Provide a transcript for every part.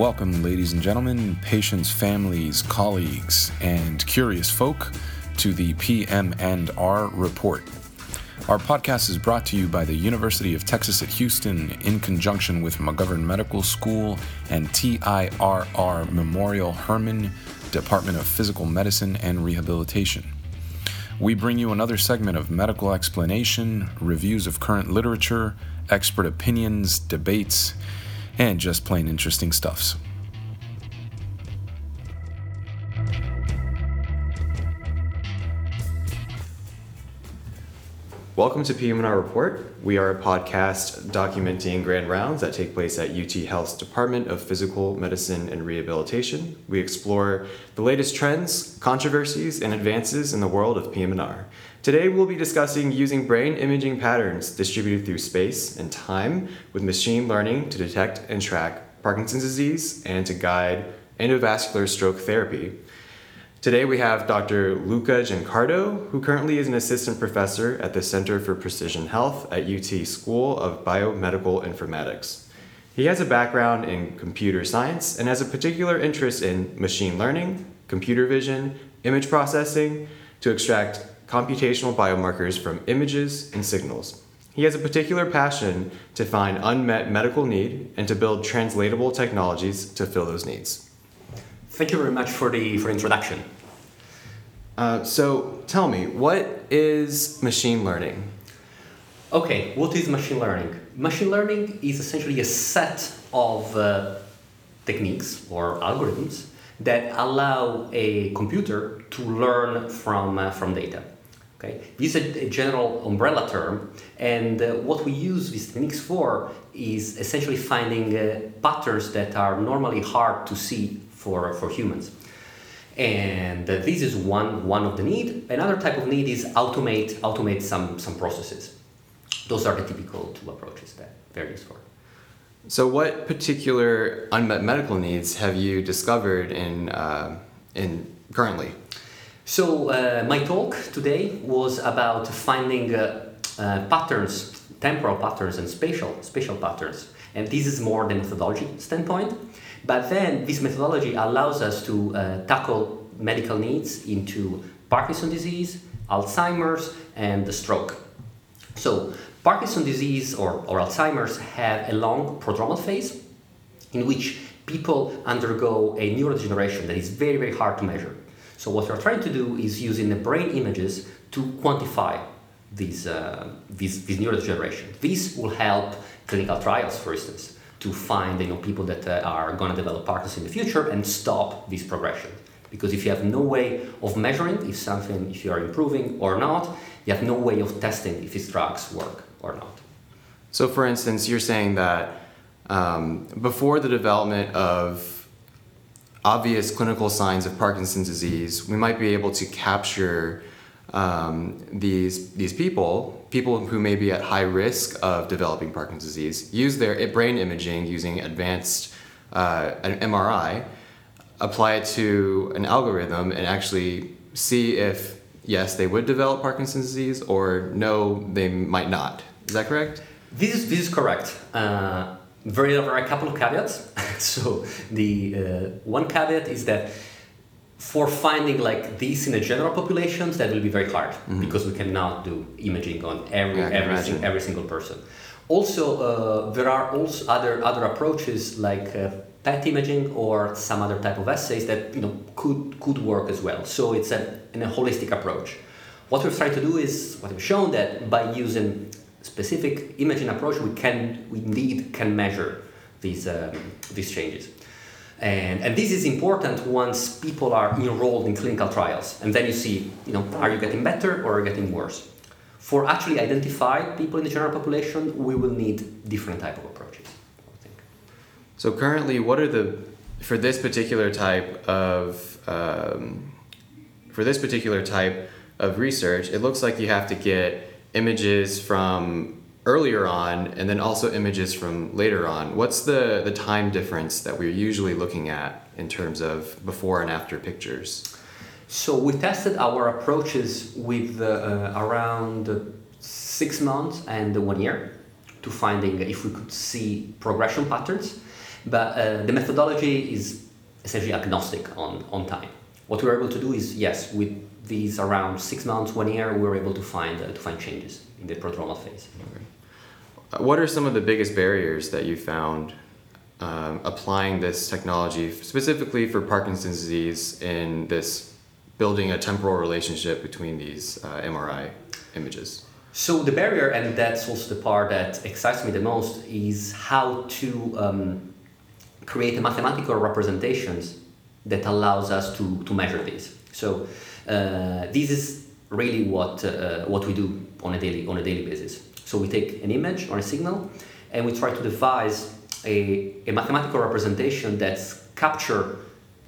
Welcome, ladies and gentlemen, patients, families, colleagues, and curious folk to the PM and R report. Our podcast is brought to you by the University of Texas at Houston in conjunction with McGovern Medical School and TIRR Memorial Hermann Department of Physical Medicine and Rehabilitation. We bring you another segment of medical explanation, reviews of current literature, expert opinions, debates, and just plain interesting stuffs. Welcome to PM&R Report. We are a podcast documenting grand rounds that take place at UT Health's Department of Physical Medicine and Rehabilitation. We explore the latest trends, controversies, and advances in the world of PM&R. Today we'll be discussing using brain imaging patterns distributed through space and time with machine learning to detect and track Parkinson's disease and to guide endovascular stroke therapy. Today we have Dr. Luca Giancardo, who currently is an assistant professor at the Center for Precision Health at UT School of Biomedical Informatics. He has a background in computer science and has a particular interest in machine learning, computer vision, image processing to extract computational biomarkers from images and signals. He has a particular passion to find unmet medical need and to build translatable technologies to fill those needs. Thank you very much for the for introduction. Uh, so tell me, what is machine learning? Okay, what is machine learning? Machine learning is essentially a set of uh, techniques or algorithms that allow a computer to learn from uh, from data. Okay, this is a, general umbrella term, and uh, what we use these techniques for is essentially finding uh, patterns that are normally hard to see for, for humans. And uh, this is one, one of the need. Another type of need is automate, automate some, some processes. Those are the typical two approaches that they're used for. So, what particular unmet medical needs have you discovered in, uh, in currently? So, uh, my talk today was about finding uh, uh, patterns, temporal patterns, and spatial spatial patterns. And this is more the methodology standpoint. But then this methodology allows us to uh, tackle medical needs into Parkinson's disease, Alzheimer's, and the stroke. So Parkinson's disease or, or Alzheimer's have a long prodromal phase in which people undergo a neurodegeneration that is very, very hard to measure. So what we're trying to do is using the brain images to quantify these, uh, these, these neurodegeneration. This will help clinical trials, for instance to find you know, people that uh, are going to develop Parkinson's in the future and stop this progression. Because if you have no way of measuring if something, if you are improving or not, you have no way of testing if these drugs work or not. So, for instance, you're saying that um, before the development of obvious clinical signs of Parkinson's disease, we might be able to capture um, these these people, people who may be at high risk of developing Parkinson's disease, use their brain imaging using advanced uh, an MRI, apply it to an algorithm, and actually see if yes they would develop Parkinson's disease or no they might not. Is that correct? This is this is correct. Uh, there are a couple of caveats. so the uh, one caveat is that for finding like this in a general populations that will be very hard mm-hmm. because we cannot do imaging on every every, every single person. Also uh, there are also other other approaches like uh, PET imaging or some other type of assays that you know could could work as well. So it's a, in a holistic approach. What we're trying to do is what we've shown that by using specific imaging approach we can we indeed can measure these um, these changes and, and this is important once people are enrolled in clinical trials. And then you see, you know, are you getting better or are you getting worse? For actually identify people in the general population, we will need different type of approaches. I think. So currently, what are the for this particular type of um, for this particular type of research? It looks like you have to get images from earlier on and then also images from later on. What's the, the time difference that we're usually looking at in terms of before and after pictures? So we tested our approaches with uh, around six months and one year to finding if we could see progression patterns. But uh, the methodology is essentially agnostic on, on time. What we're able to do is, yes, with these around six months, one year, we were able to find, uh, to find changes in the prodromal phase. Okay. What are some of the biggest barriers that you found um, applying this technology specifically for Parkinson's disease in this building a temporal relationship between these uh, MRI images? So the barrier, and that's also the part that excites me the most, is how to um, create a mathematical representations that allows us to, to measure this. So uh, this is really what uh, what we do on a daily on a daily basis. So we take an image or a signal, and we try to devise a, a mathematical representation that's capture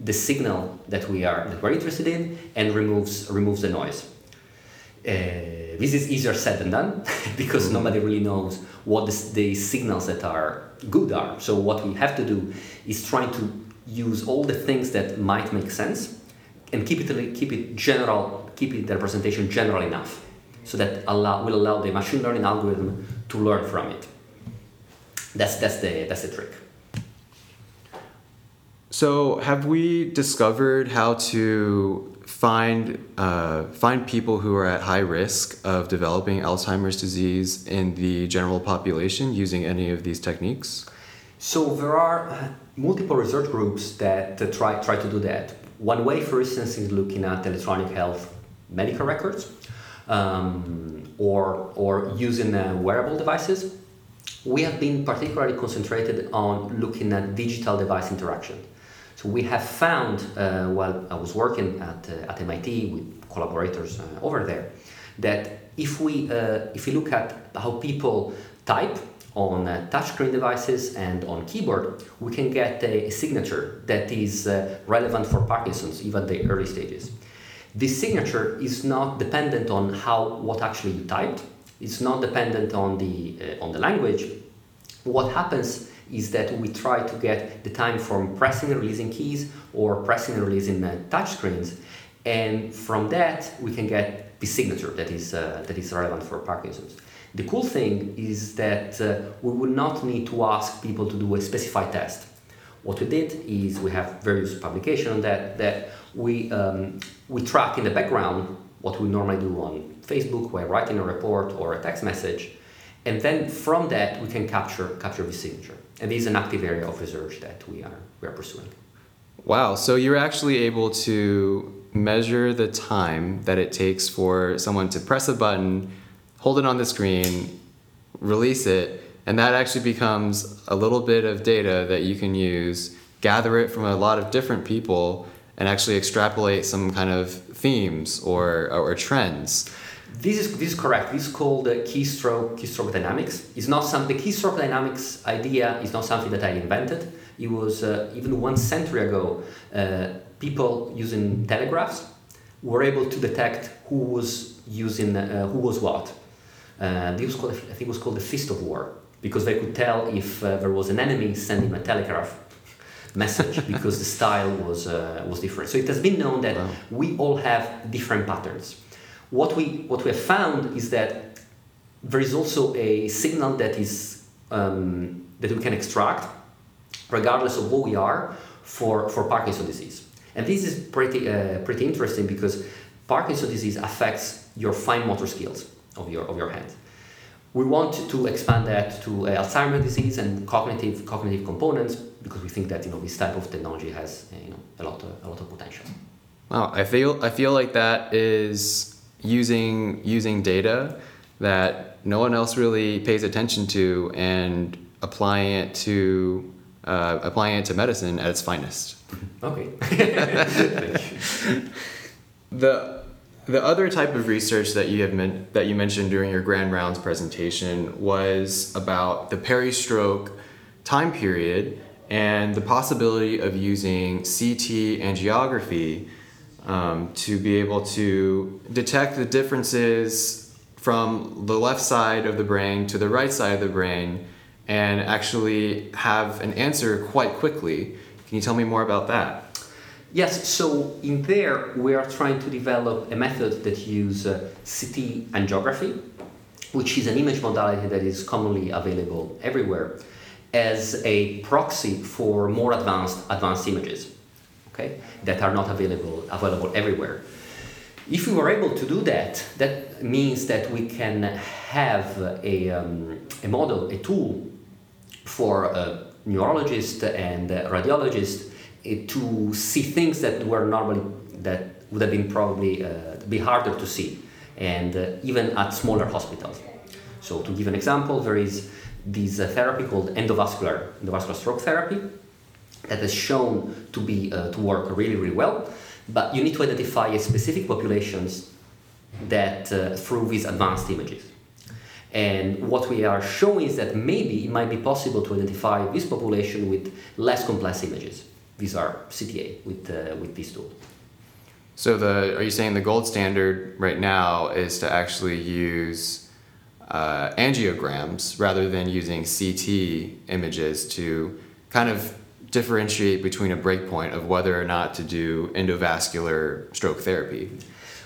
the signal that we are that we're interested in and removes removes the noise. Uh, this is easier said than done because mm-hmm. nobody really knows what the, the, signals that are good are. So what we have to do is trying to use all the things that might make sense and keep it keep it general, keep it the representation general enough, so that allow will allow the machine learning algorithm to learn from it. That's that's the that's the trick. So, have we discovered how to find uh, find people who are at high risk of developing Alzheimer's disease in the general population using any of these techniques? So there are uh, multiple research groups that uh, try try to do that. One way, for instance, is looking at electronic health medical records, um, or or using uh, wearable devices. We have been particularly concentrated on looking at digital device interaction. So we have found, uh, while I was working at, uh, at MIT with collaborators uh, over there, that if we, uh, if we look at how people type on uh, touchscreen devices and on keyboard, we can get a, signature that is uh, relevant for Parkinson's, even the early stages. This signature is not dependent on how what actually you typed. It's not dependent on the on the language. What happens is that we try to get the time from pressing and releasing keys or pressing and releasing uh, touch screens. And from that, we can get the signature that is, uh, that is relevant for Parkinson's. The cool thing is that uh, we will not need to ask people to do a specified test. What we did is we have various publications that, that we, um, we track in the background what we normally do on Facebook while writing a report or a text message. And then from that, we can capture, capture the signature. And this is an active area of research that we are, we are pursuing. Wow, so you're actually able to measure the time that it takes for someone to press a button, hold it on the screen, release it, and that actually becomes a little bit of data that you can use, gather it from a lot of different people, and actually extrapolate some kind of themes or, or trends. This is, this is correct. This is called keystroke keystroke dynamics. It's not some the keystroke dynamics idea is not something that I invented. It was uh, even one century ago. Uh, people using telegraphs were able to detect who was using uh, who was what. Uh, this was called, I think it was called the fist of war because they could tell if uh, there was an enemy sending a telegraph message because the style was was different. So it has been known that wow. we all have different patterns what we what we have found is that there is also a signal that is um, that we can extract regardless of who we are for, for Parkinson's disease. And this is pretty uh, pretty interesting because Parkinson's disease affects your fine motor skills of your of your hand. We want to expand that to uh, Alzheimer's disease and cognitive cognitive components because we think that you know this type of technology has uh, you know a lot of, a lot of potential. Wow, I feel I feel like that is using using data that no one else really pays attention to and applying it to uh, applying it to medicine at its finest. Okay. the the other type of research that you have men- that you mentioned during your grand rounds presentation was about the peristroke time period and the possibility of using CT angiography um, to be able to detect the differences from the left side of the brain to the right side of the brain and actually have an answer quite quickly. Can you tell me more about that? Yes, so in there we are trying to develop a method that uses uh, CT angiography, which is an image modality that is commonly available everywhere. as a proxy for more advanced advanced images, okay, that are not available available everywhere. If we were able to do that, that means that we can have a, um, a model, a tool for a neurologist and a radiologist eh, to see things that were normally that would have been probably uh, be harder to see, and uh, even at smaller hospitals. So to give an example, there is this uh, therapy called endovascular endovascular stroke therapy that has shown to be to work really really well but you need to identify specific populations that through these advanced images. And what we are showing is that maybe it might be possible to identify this population with less complex images. These are CTA with, uh, with this tool. So the are you saying the gold standard right now is to actually use uh, angiograms rather than using CT images to kind of differentiate between a breakpoint of whether or not to do endovascular stroke therapy?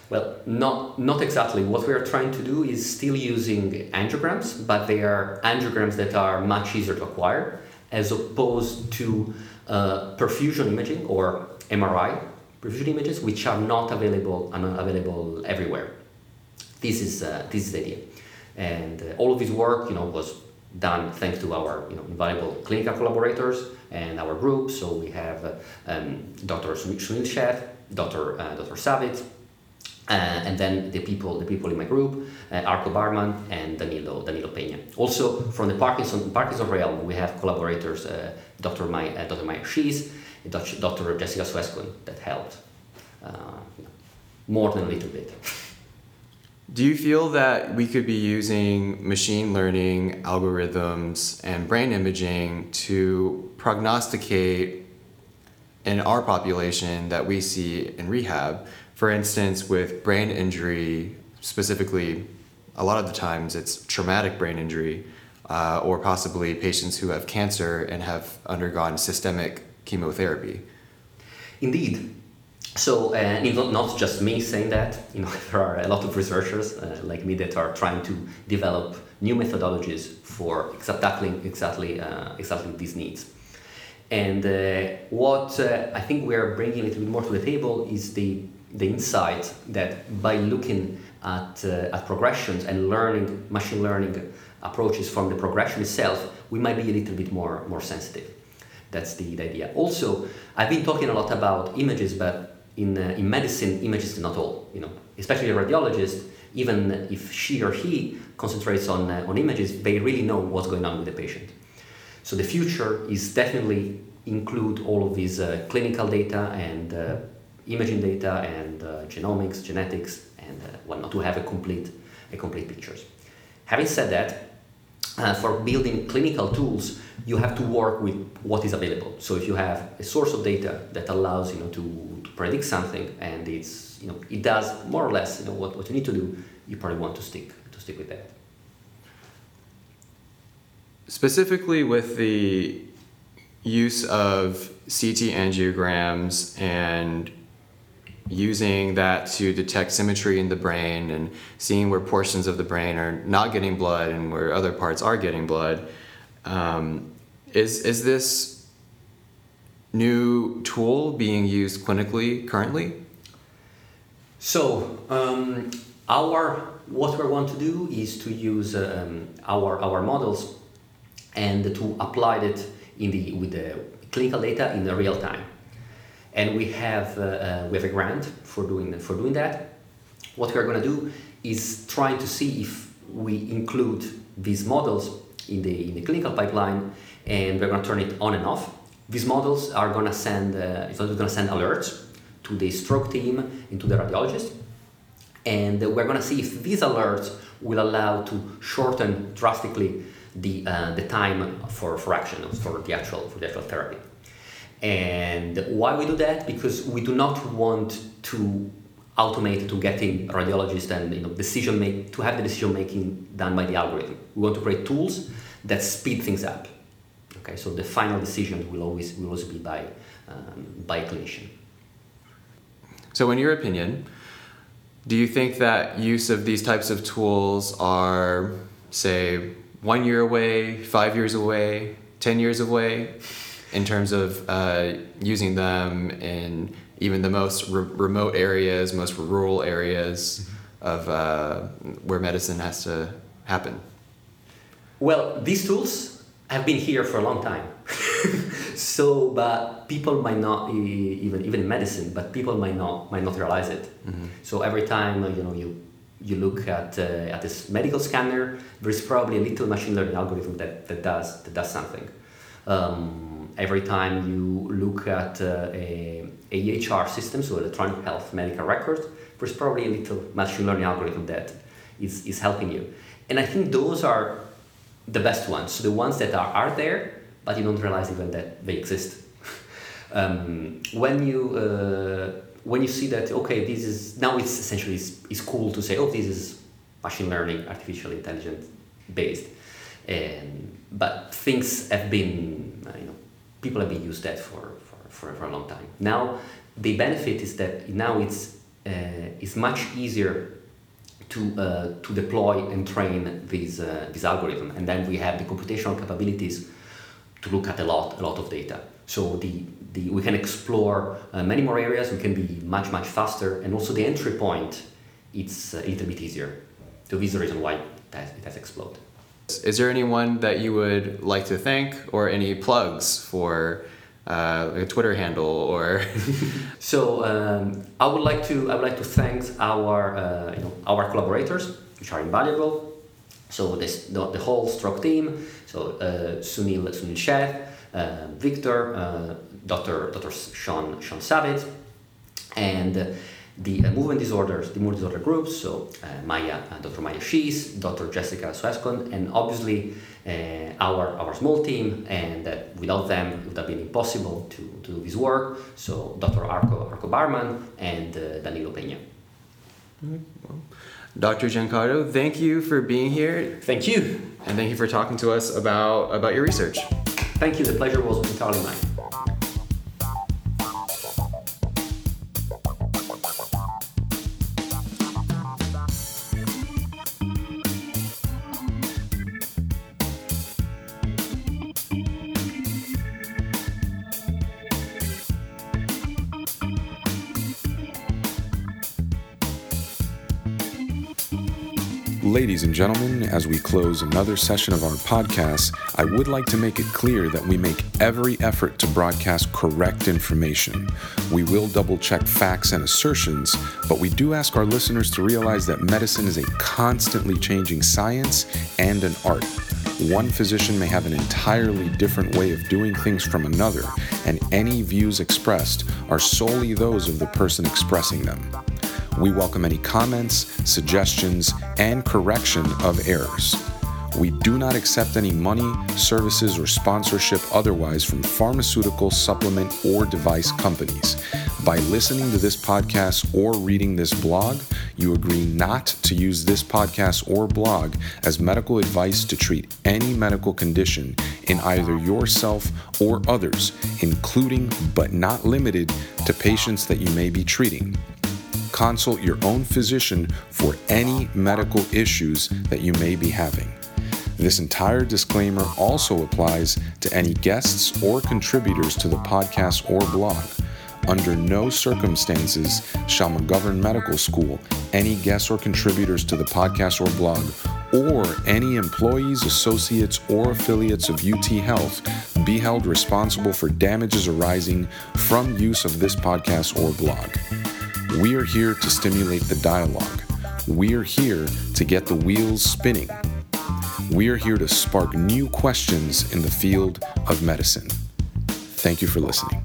Well, not, not exactly. What we are trying to do is still using angiograms, but they are angiograms that are much easier to acquire as opposed to uh, perfusion imaging or MRI perfusion images, which are not available not available everywhere. This is, uh, this is the idea. And uh, all of this work, you know, was done thanks to our you know, invaluable clinical collaborators and our group. So we have uh, um, Dr. Sunil Sheth, Dr. Uh, Dr. Savitz, uh, and then the people, the people in my group, uh, Arko Barman and Danilo, Danilo Peña. Also from the Parkinson, Parkinson realm, we have collaborators, uh, Dr. Mai, uh, Dr. Mya Schiess, Dr. Jessica Suescun that helped uh, more than a little bit. Do you feel that we could be using machine learning algorithms and brain imaging to prognosticate in our population that we see in rehab? For instance, with brain injury, specifically, a lot of the times it's traumatic brain injury, uh, or possibly patients who have cancer and have undergone systemic chemotherapy. Indeed, so, uh, not, not just me saying that, you know, there are a lot of researchers uh, like me that are trying to develop new methodologies for tackling exactly, uh, exactly these needs. And uh, what uh, I think we are bringing a little bit more to the table is the, the insight that by looking at, at progressions and learning, machine learning approaches from the progression itself, we might be a little bit more, more sensitive. That's the, the idea. Also, I've been talking a lot about images, but in, uh, in medicine, images is not all. You know, especially a radiologist, even if she or he concentrates on, uh, on images, they really know what's going on with the patient. So the future is definitely include all of these uh, clinical data and uh, imaging data and uh, genomics, genetics, and uh, whatnot to have a complete, a complete pictures. Having said that, uh, for building clinical tools, you have to work with what is available. So if you have a source of data that allows you know to, to predict something and it's you know it does more or less you know what, what you need to do, you probably want to stick to stick with that. Specifically with the use of CT angiograms and using that to detect symmetry in the brain and seeing where portions of the brain are not getting blood and where other parts are getting blood. Um, is, is this new tool being used clinically currently? So, um, our what we want to do is to use um, our, our models and to apply it in the, with the clinical data in the real time and we have uh, uh, we have a grant for doing for doing that. What we are going to do is trying to see if we include these models in the in the clinical pipeline, and we're going to turn it on and off. These models are going to send uh, it's going to send alerts to the stroke team and to the radiologist, and we're going to see if these alerts will allow to shorten drastically the uh, the time for, for action for the actual for the actual therapy. And why we do that? Because we do not want to automate to getting radiologists and you know, decision make to have the decision making done by the algorithm. We want to create tools that speed things up. Okay, so the final decision will always will always be by um, by a clinician. So, in your opinion, do you think that use of these types of tools are, say, one year away, five years away, 10 years away in terms of uh, using them in even the most re- remote areas, most rural areas of uh, where medicine has to happen? Well, these tools have been here for a long time. so, but people might not even even in medicine, but people might not might not realize it. Mm-hmm. So every time you know you you look at uh, at this medical scanner, there is probably a little machine learning algorithm that, that does that does something. Um, every time you look at uh, a, EHR system, so electronic health medical record, there's probably a little machine learning algorithm that is, is helping you. And I think those are the best ones, so the ones that are, are there, but you don't realize even that they exist. um, when you uh, when you see that okay, this is now it's essentially is, is cool to say oh this is machine learning, artificial intelligence based, but things have been you know people have been used that for, for, for, for a long time. Now the benefit is that now it's uh, it's much easier to, uh, to deploy and train these, uh, this algorithm. And then we have the computational capabilities to look at a lot, a lot of data. So the, the, we can explore uh, many more areas, we can be much, much faster, and also the entry point, it's a little bit easier. So this is the reason why it has, it has exploded. Is there anyone that you would like to thank or any plugs for uh, a Twitter handle or. so um, I would like to I would like to thank our uh, you know our collaborators, which are invaluable. So this the, the whole stroke team. So uh, Sunil Sunil Sheth, uh, Victor, uh, Dr. Dr. Sean Sean Savitz, and the uh, movement disorders, the movement disorder groups, so uh, Maya, uh, Dr. Mya Schiess, Dr. Jessica Suescun, and obviously uh, our, our small team, and without them it would have been impossible to, to do this work. So Dr. Arko, Arko Barman and uh, Danilo Peña. Well, Dr. Giancardo, thank you for being here. Thank you. And thank you for talking to us about, about your research. Thank you. The pleasure was entirely mine. Ladies and gentlemen, as we close another session of our podcast, I would like to make it clear that we make every effort to broadcast correct information. We will double check facts and assertions, but we do ask our listeners to realize that medicine is a constantly changing science and an art. One physician may have an entirely different way of doing things from another, and any views expressed are solely those of the person expressing them. We welcome any comments, suggestions, and correction of errors. We do not accept any money, services, or sponsorship otherwise from pharmaceutical, supplement, or device companies. By listening to this podcast or reading this blog, you agree not to use this podcast or blog as medical advice to treat any medical condition in either yourself or others, including but not limited to patients that you may be treating consult your own physician for any medical issues that you may be having. This entire disclaimer also applies to any guests or contributors to the podcast or blog. Under no circumstances shall McGovern Medical School, any guests or contributors to the podcast or blog, or any employees, associates, or affiliates of UT Health be held responsible for damages arising from use of this podcast or blog. We are here to stimulate the dialogue. We are here to get the wheels spinning. We are here to spark new questions in the field of medicine. Thank you for listening.